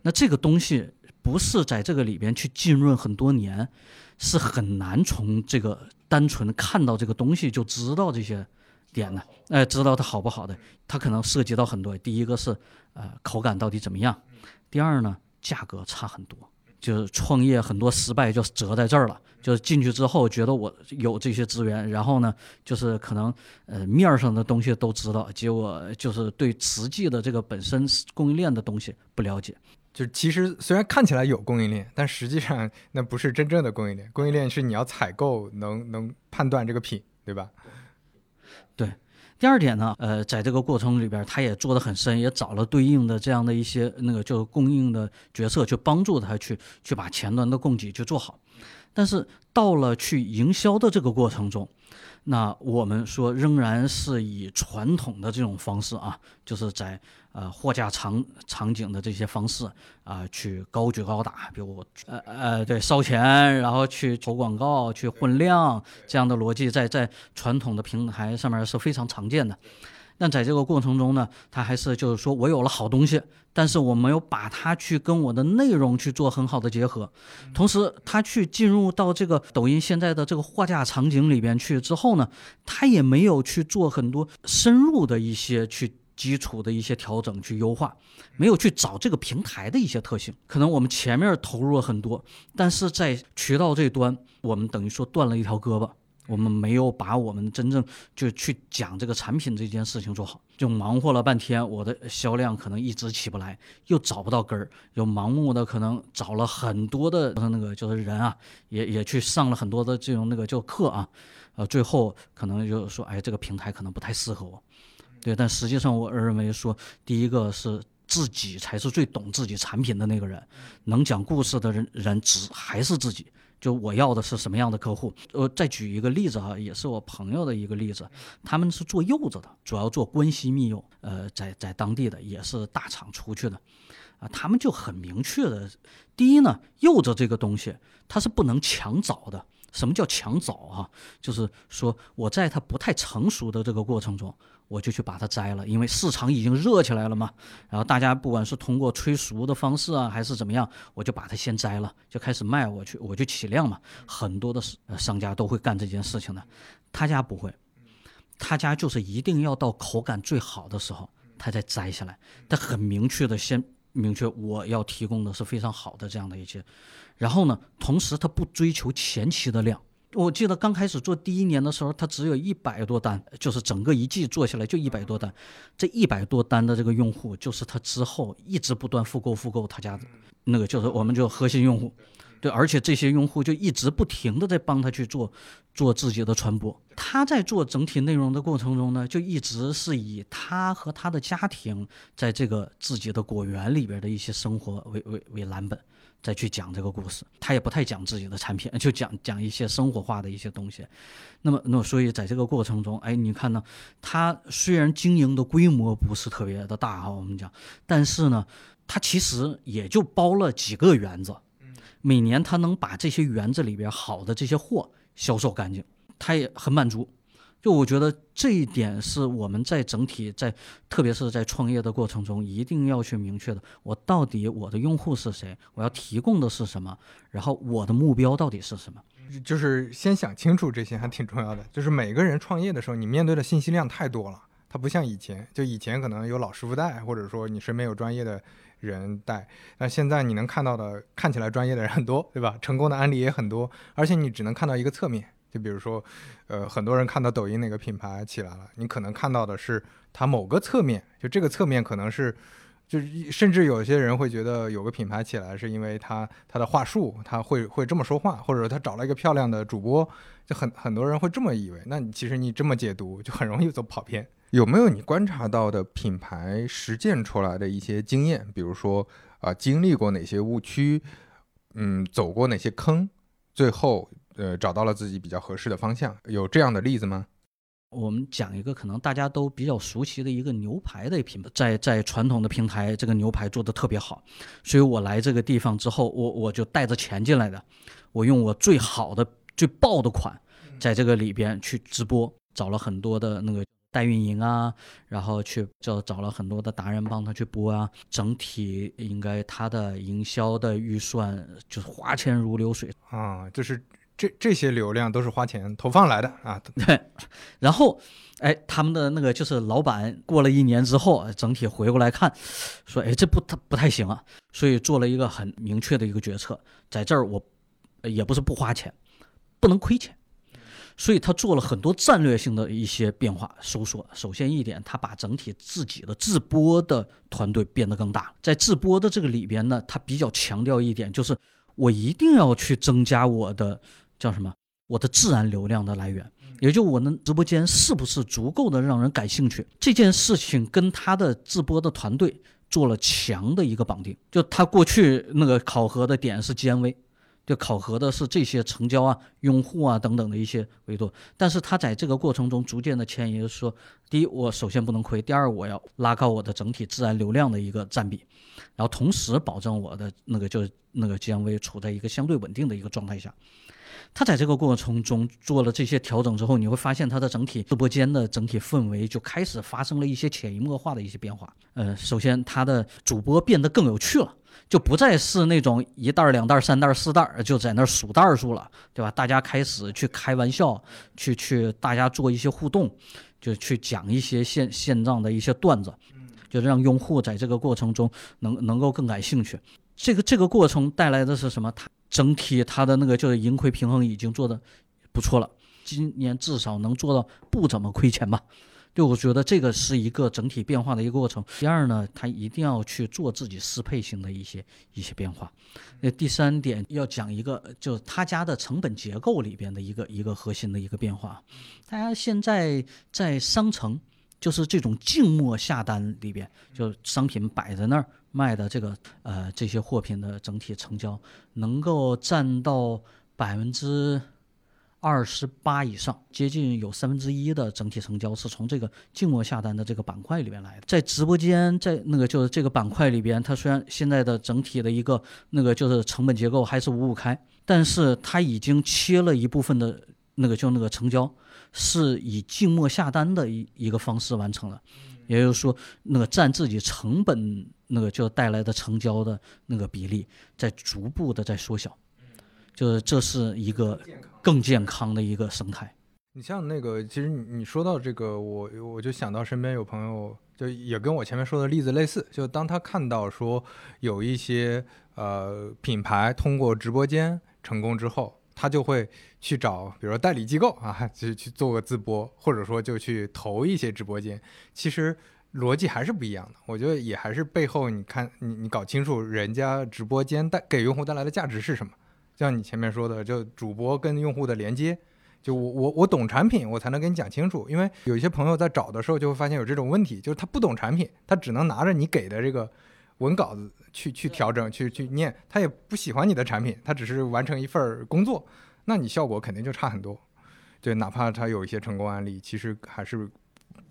那这个东西不是在这个里边去浸润很多年，是很难从这个单纯看到这个东西就知道这些点的，哎，知道它好不好的，它可能涉及到很多。第一个是呃口感到底怎么样，第二呢价格差很多，就是创业很多失败就折在这儿了，就是进去之后觉得我有这些资源，然后呢就是可能呃面上的东西都知道，结果就是对实际的这个本身供应链的东西不了解。就其实虽然看起来有供应链，但实际上那不是真正的供应链。供应链是你要采购，能能判断这个品，对吧？对。第二点呢，呃，在这个过程里边，他也做得很深，也找了对应的这样的一些那个就供应的角色，去帮助他去去把前端的供给去做好。但是到了去营销的这个过程中，那我们说仍然是以传统的这种方式啊，就是在。呃，货架场场景的这些方式啊，去高举高打，比如呃呃，对，烧钱，然后去投广告，去混量，这样的逻辑在在传统的平台上面是非常常见的。但在这个过程中呢，他还是就是说我有了好东西，但是我没有把它去跟我的内容去做很好的结合。同时，他去进入到这个抖音现在的这个货架场景里边去之后呢，他也没有去做很多深入的一些去。基础的一些调整去优化，没有去找这个平台的一些特性。可能我们前面投入了很多，但是在渠道这端，我们等于说断了一条胳膊。我们没有把我们真正就去讲这个产品这件事情做好，就忙活了半天，我的销量可能一直起不来，又找不到根儿，又盲目的可能找了很多的那个就是人啊，也也去上了很多的这种那个叫课啊，呃，最后可能就说，哎，这个平台可能不太适合我。对，但实际上我认为说，第一个是自己才是最懂自己产品的那个人，能讲故事的人人只还是自己。就我要的是什么样的客户？呃，再举一个例子啊，也是我朋友的一个例子，他们是做柚子的，主要做关西蜜柚，呃，在在当地的也是大厂出去的，啊，他们就很明确的，第一呢，柚子这个东西它是不能抢早的。什么叫抢早啊？就是说我在它不太成熟的这个过程中。我就去把它摘了，因为市场已经热起来了嘛。然后大家不管是通过催熟的方式啊，还是怎么样，我就把它先摘了，就开始卖。我去，我就起量嘛。很多的商家都会干这件事情的，他家不会，他家就是一定要到口感最好的时候，他再摘下来。他很明确的先明确我要提供的是非常好的这样的一些，然后呢，同时他不追求前期的量。我记得刚开始做第一年的时候，他只有一百多单，就是整个一季做下来就一百多单。这一百多单的这个用户，就是他之后一直不断复购复购他家的那个，就是我们就核心用户。对，而且这些用户就一直不停的在帮他去做做自己的传播。他在做整体内容的过程中呢，就一直是以他和他的家庭在这个自己的果园里边的一些生活为为为蓝本。再去讲这个故事，他也不太讲自己的产品，就讲讲一些生活化的一些东西。那么，那么所以在这个过程中，哎，你看呢，他虽然经营的规模不是特别的大哈，我们讲，但是呢，他其实也就包了几个园子，每年他能把这些园子里边好的这些货销售干净，他也很满足。就我觉得这一点是我们在整体在，特别是在创业的过程中，一定要去明确的。我到底我的用户是谁？我要提供的是什么？然后我的目标到底是什么？就是先想清楚这些还挺重要的。就是每个人创业的时候，你面对的信息量太多了，它不像以前。就以前可能有老师傅带，或者说你身边有专业的人带。那现在你能看到的，看起来专业的人很多，对吧？成功的案例也很多，而且你只能看到一个侧面。就比如说，呃，很多人看到抖音哪个品牌起来了，你可能看到的是它某个侧面，就这个侧面可能是，就是甚至有些人会觉得有个品牌起来是因为它它的话术，他会会这么说话，或者他找了一个漂亮的主播，就很很多人会这么以为。那你其实你这么解读，就很容易走跑偏。有没有你观察到的品牌实践出来的一些经验？比如说啊，经历过哪些误区，嗯，走过哪些坑，最后。呃，找到了自己比较合适的方向，有这样的例子吗？我们讲一个可能大家都比较熟悉的一个牛排的品牌，在在传统的平台，这个牛排做的特别好，所以我来这个地方之后，我我就带着钱进来的，我用我最好的、最爆的款，在这个里边去直播，找了很多的那个代运营啊，然后去就找了很多的达人帮他去播啊，整体应该他的营销的预算就是花钱如流水啊，就是。这这些流量都是花钱投放来的啊，对。然后，哎，他们的那个就是老板过了一年之后，整体回过来看，说，哎，这不太不太行啊，所以做了一个很明确的一个决策，在这儿我也不是不花钱，不能亏钱，所以他做了很多战略性的一些变化收缩。首先一点，他把整体自己的自播的团队变得更大，在自播的这个里边呢，他比较强调一点，就是我一定要去增加我的。叫什么？我的自然流量的来源，也就我的直播间是不是足够的让人感兴趣？这件事情跟他的直播的团队做了强的一个绑定。就他过去那个考核的点是 GMV，就考核的是这些成交啊、用户啊等等的一些维度。但是他在这个过程中逐渐的迁移，就是说，第一，我首先不能亏；第二，我要拉高我的整体自然流量的一个占比，然后同时保证我的那个就是那个 GMV 处在一个相对稳定的一个状态下。他在这个过程中做了这些调整之后，你会发现他的整体直播间的整体氛围就开始发生了一些潜移默化的一些变化。呃，首先他的主播变得更有趣了，就不再是那种一袋、两袋、三袋、四袋就在那数袋数了，对吧？大家开始去开玩笑，去去大家做一些互动，就去讲一些现现状的一些段子，就让用户在这个过程中能能够更感兴趣。这个这个过程带来的是什么？他。整体它的那个就是盈亏平衡已经做的不错了，今年至少能做到不怎么亏钱吧？就我觉得这个是一个整体变化的一个过程。第二呢，他一定要去做自己适配性的一些一些变化。那第三点要讲一个，就是他家的成本结构里边的一个一个核心的一个变化。大家现在在商城，就是这种静默下单里边，就商品摆在那儿。卖的这个呃这些货品的整体成交能够占到百分之二十八以上，接近有三分之一的整体成交是从这个静默下单的这个板块里边来的。在直播间，在那个就是这个板块里边，它虽然现在的整体的一个那个就是成本结构还是五五开，但是它已经切了一部分的那个就那个成交是以静默下单的一一个方式完成了，也就是说那个占自己成本。那个就带来的成交的那个比例在逐步的在缩小，就是这是一个更健康的一个生态。你像那个，其实你你说到这个，我我就想到身边有朋友，就也跟我前面说的例子类似，就当他看到说有一些呃品牌通过直播间成功之后，他就会去找，比如说代理机构啊，去去做个自播，或者说就去投一些直播间。其实。逻辑还是不一样的，我觉得也还是背后，你看你你搞清楚人家直播间带给用户带来的价值是什么，像你前面说的，就主播跟用户的连接，就我我我懂产品，我才能跟你讲清楚。因为有一些朋友在找的时候就会发现有这种问题，就是他不懂产品，他只能拿着你给的这个文稿子去去调整、去去念，他也不喜欢你的产品，他只是完成一份工作，那你效果肯定就差很多。对，哪怕他有一些成功案例，其实还是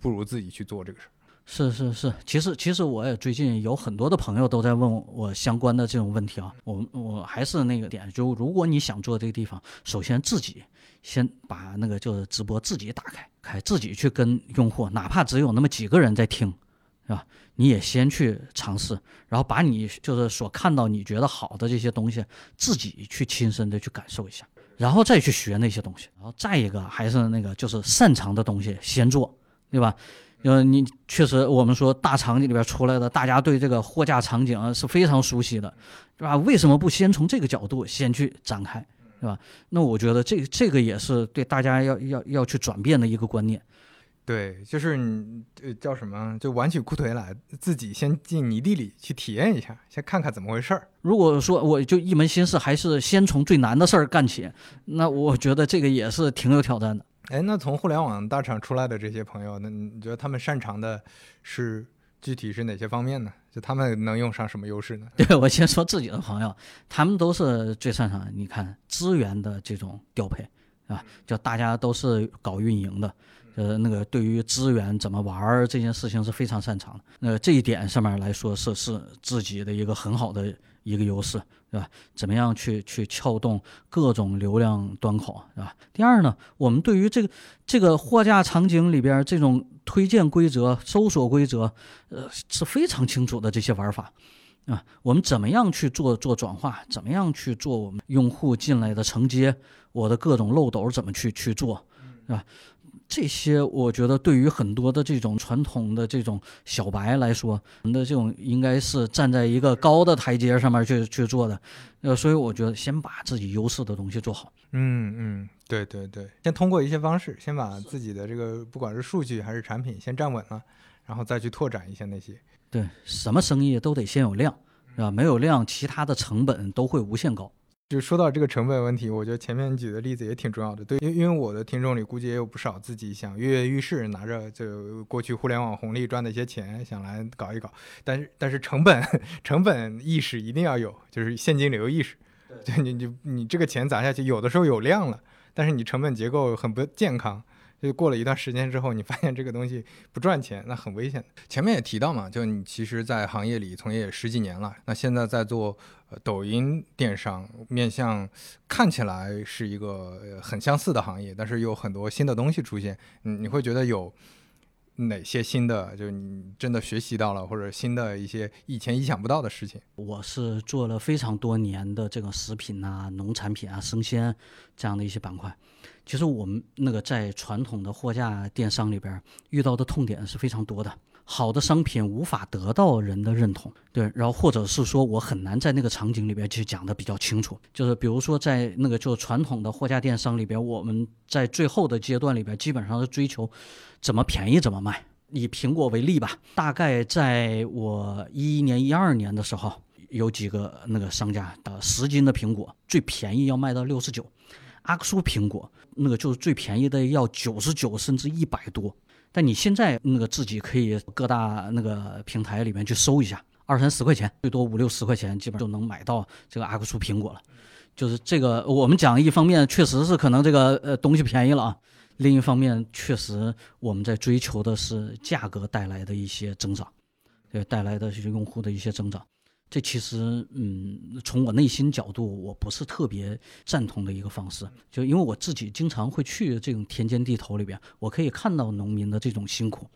不如自己去做这个事儿。是是是，其实其实我也最近有很多的朋友都在问我相关的这种问题啊。我我还是那个点，就如果你想做这个地方，首先自己先把那个就是直播自己打开，开自己去跟用户，哪怕只有那么几个人在听，是吧？你也先去尝试，然后把你就是所看到你觉得好的这些东西，自己去亲身的去感受一下，然后再去学那些东西。然后再一个还是那个就是擅长的东西先做，对吧？呃，你确实，我们说大场景里边出来的，大家对这个货架场景是非常熟悉的，对吧？为什么不先从这个角度先去展开，对吧？那我觉得这这个也是对大家要要要去转变的一个观念。对，就是你呃叫什么，就挽起裤腿来，自己先进泥地里去体验一下，先看看怎么回事儿。如果说我就一门心思还是先从最难的事儿干起，那我觉得这个也是挺有挑战的。哎，那从互联网大厂出来的这些朋友，那你觉得他们擅长的是具体是哪些方面呢？就他们能用上什么优势呢？对我先说自己的朋友，他们都是最擅长，你看资源的这种调配，啊，就大家都是搞运营的，呃，那个对于资源怎么玩儿这件事情是非常擅长的。那这一点上面来说，是是自己的一个很好的一个优势。对吧？怎么样去去撬动各种流量端口，对吧？第二呢，我们对于这个这个货架场景里边这种推荐规则、搜索规则，呃，是非常清楚的这些玩法，啊，我们怎么样去做做转化？怎么样去做我们用户进来的承接？我的各种漏斗怎么去去做，是吧？这些我觉得对于很多的这种传统的这种小白来说，我们的这种应该是站在一个高的台阶上面去去做的，呃，所以我觉得先把自己优势的东西做好。嗯嗯，对对对，先通过一些方式，先把自己的这个不管是数据还是产品先站稳了，然后再去拓展一些那些。对，什么生意都得先有量，是吧？没有量，其他的成本都会无限高。就说到这个成本问题，我觉得前面举的例子也挺重要的。对，因因为我的听众里估计也有不少自己想跃跃欲试，拿着就过去互联网红利赚的一些钱想来搞一搞，但是但是成本成本意识一定要有，就是现金流意识。就你你你这个钱砸下去，有的时候有量了，但是你成本结构很不健康。就过了一段时间之后，你发现这个东西不赚钱，那很危险的。前面也提到嘛，就你其实，在行业里从业十几年了，那现在在做呃抖音电商，面向看起来是一个很相似的行业，但是有很多新的东西出现，你你会觉得有哪些新的？就你真的学习到了，或者新的一些以前意想不到的事情？我是做了非常多年的这个食品啊、农产品啊、生鲜这样的一些板块。其实我们那个在传统的货架电商里边遇到的痛点是非常多的。好的商品无法得到人的认同，对，然后或者是说我很难在那个场景里边去讲的比较清楚。就是比如说在那个就传统的货架电商里边，我们在最后的阶段里边基本上是追求怎么便宜怎么卖。以苹果为例吧，大概在我一一年、一二年的时候，有几个那个商家的十斤的苹果最便宜要卖到六十九。阿克苏苹果那个就是最便宜的要九十九甚至一百多，但你现在那个自己可以各大那个平台里面去搜一下，二三十块钱，最多五六十块钱，基本上就能买到这个阿克苏苹果了。就是这个，我们讲一方面确实是可能这个呃东西便宜了啊，另一方面确实我们在追求的是价格带来的一些增长，对带来的这些用户的一些增长。这其实，嗯，从我内心角度，我不是特别赞同的一个方式。就因为我自己经常会去这种田间地头里边，我可以看到农民的这种辛苦，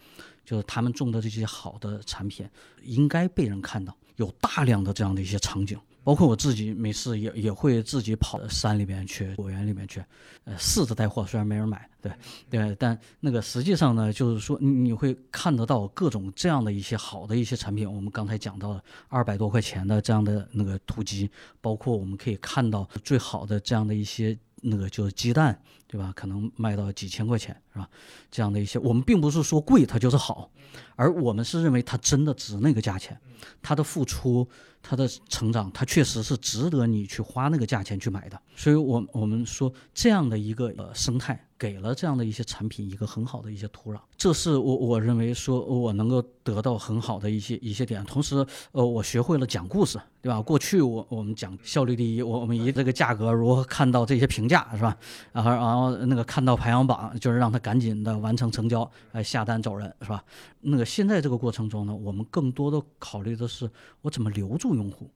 就是他们种的这些好的产品应该被人看到，有大量的这样的一些场景。包括我自己没事也也会自己跑到山里面去，果园里面去，呃，试着带货，虽然没人买，对对，但那个实际上呢，就是说你你会看得到各种这样的一些好的一些产品。我们刚才讲到的二百多块钱的这样的那个土鸡，包括我们可以看到最好的这样的一些那个就是鸡蛋，对吧？可能卖到几千块钱，是吧？这样的一些，我们并不是说贵它就是好，而我们是认为它真的值那个价钱，它的付出。它的成长，它确实是值得你去花那个价钱去买的。所以，我我们说这样的一个呃生态，给了这样的一些产品一个很好的一些土壤。这是我我认为说我能够得到很好的一些一些点。同时，呃，我学会了讲故事，对吧？过去我我们讲效率第一，我我们以这个价格如何看到这些评价，是吧？然后然后那个看到排行榜，就是让他赶紧的完成成交，呃，下单走人，是吧？那个现在这个过程中呢，我们更多的考虑的是我怎么留住。用户，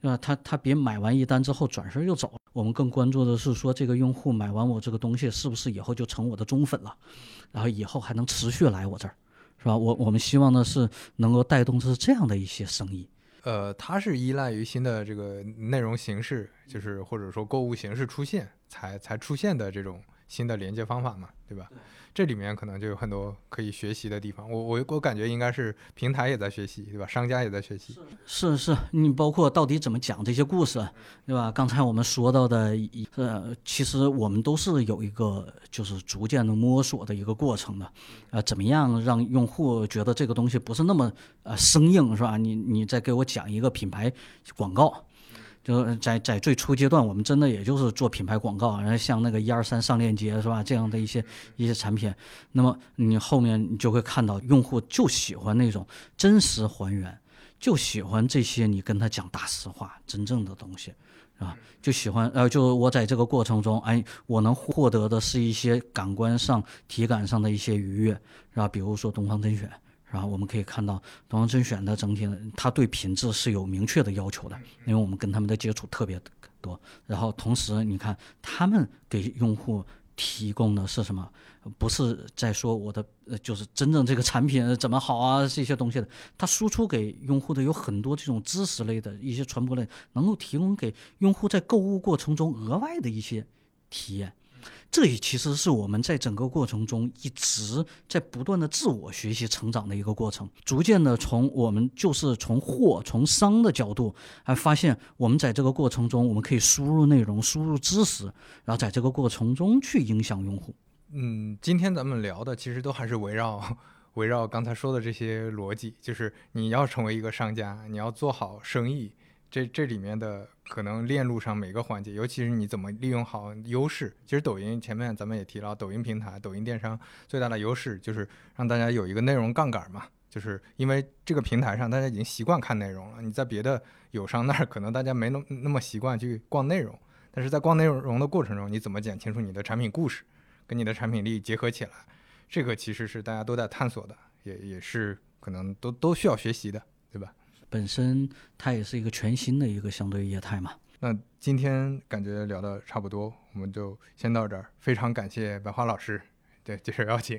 对吧？他他别买完一单之后转身就走。我们更关注的是说，这个用户买完我这个东西，是不是以后就成我的忠粉了？然后以后还能持续来我这儿，是吧？我我们希望的是能够带动的是这样的一些生意。呃，它是依赖于新的这个内容形式，就是或者说购物形式出现，才才出现的这种新的连接方法嘛，对吧？这里面可能就有很多可以学习的地方，我我我感觉应该是平台也在学习，对吧？商家也在学习。是是，你包括到底怎么讲这些故事，对吧？刚才我们说到的，呃，其实我们都是有一个就是逐渐的摸索的一个过程的，呃，怎么样让用户觉得这个东西不是那么呃生硬，是吧？你你再给我讲一个品牌广告。就在在最初阶段，我们真的也就是做品牌广告，然后像那个一二三上链接是吧？这样的一些一些产品，那么你后面你就会看到用户就喜欢那种真实还原，就喜欢这些你跟他讲大实话，真正的东西，是吧？就喜欢呃，就我在这个过程中，哎，我能获得的是一些感官上、体感上的一些愉悦，是吧？比如说东方甄选。然后我们可以看到，东方甄选的整体，它对品质是有明确的要求的，因为我们跟他们的接触特别多。然后同时，你看他们给用户提供的是什么？不是在说我的，呃，就是真正这个产品怎么好啊这些东西的。它输出给用户的有很多这种知识类的一些传播类，能够提供给用户在购物过程中额外的一些体验。这也其实是我们在整个过程中一直在不断的自我学习成长的一个过程，逐渐的从我们就是从货从商的角度，还发现我们在这个过程中，我们可以输入内容、输入知识，然后在这个过程中去影响用户。嗯，今天咱们聊的其实都还是围绕围绕刚才说的这些逻辑，就是你要成为一个商家，你要做好生意。这这里面的可能链路上每个环节，尤其是你怎么利用好优势。其实抖音前面咱们也提到，抖音平台、抖音电商最大的优势就是让大家有一个内容杠杆嘛，就是因为这个平台上大家已经习惯看内容了，你在别的友商那儿可能大家没那那么习惯去逛内容，但是在逛内容的过程中，你怎么讲清楚你的产品故事，跟你的产品力结合起来，这个其实是大家都在探索的，也也是可能都都需要学习的，对吧？本身它也是一个全新的一个相对业态嘛。那今天感觉聊的差不多，我们就先到这儿。非常感谢白花老师对 接受邀请，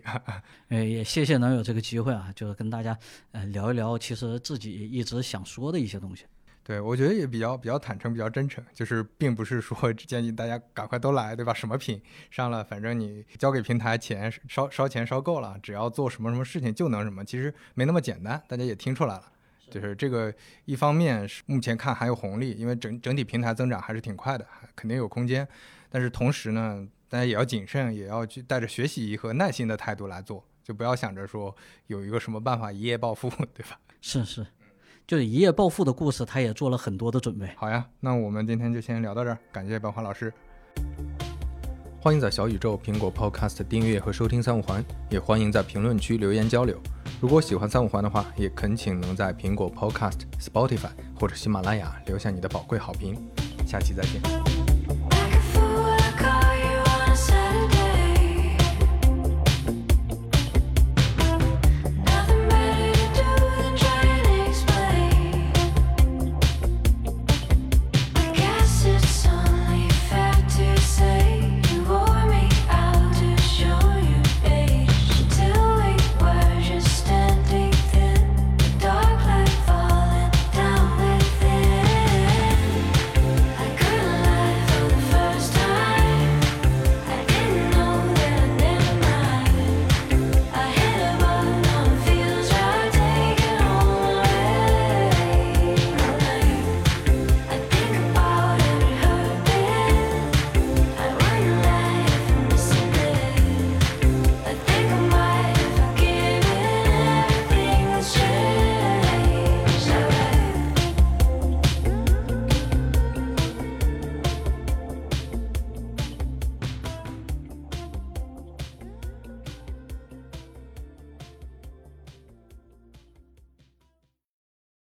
呃，也谢谢能有这个机会啊，就是跟大家呃聊一聊，其实自己一直想说的一些东西。对，我觉得也比较比较坦诚，比较真诚，就是并不是说建议大家赶快都来，对吧？什么品上了，反正你交给平台钱烧烧钱烧够了，只要做什么什么事情就能什么，其实没那么简单，大家也听出来了。就是这个，一方面是目前看还有红利，因为整整体平台增长还是挺快的，肯定有空间。但是同时呢，大家也要谨慎，也要去带着学习和耐心的态度来做，就不要想着说有一个什么办法一夜暴富，对吧？是是，就是一夜暴富的故事，他也做了很多的准备。好呀，那我们今天就先聊到这儿，感谢白华老师。欢迎在小宇宙、苹果 Podcast 订阅和收听三五环，也欢迎在评论区留言交流。如果喜欢三五环的话，也恳请能在苹果 Podcast、Spotify 或者喜马拉雅留下你的宝贵好评。下期再见。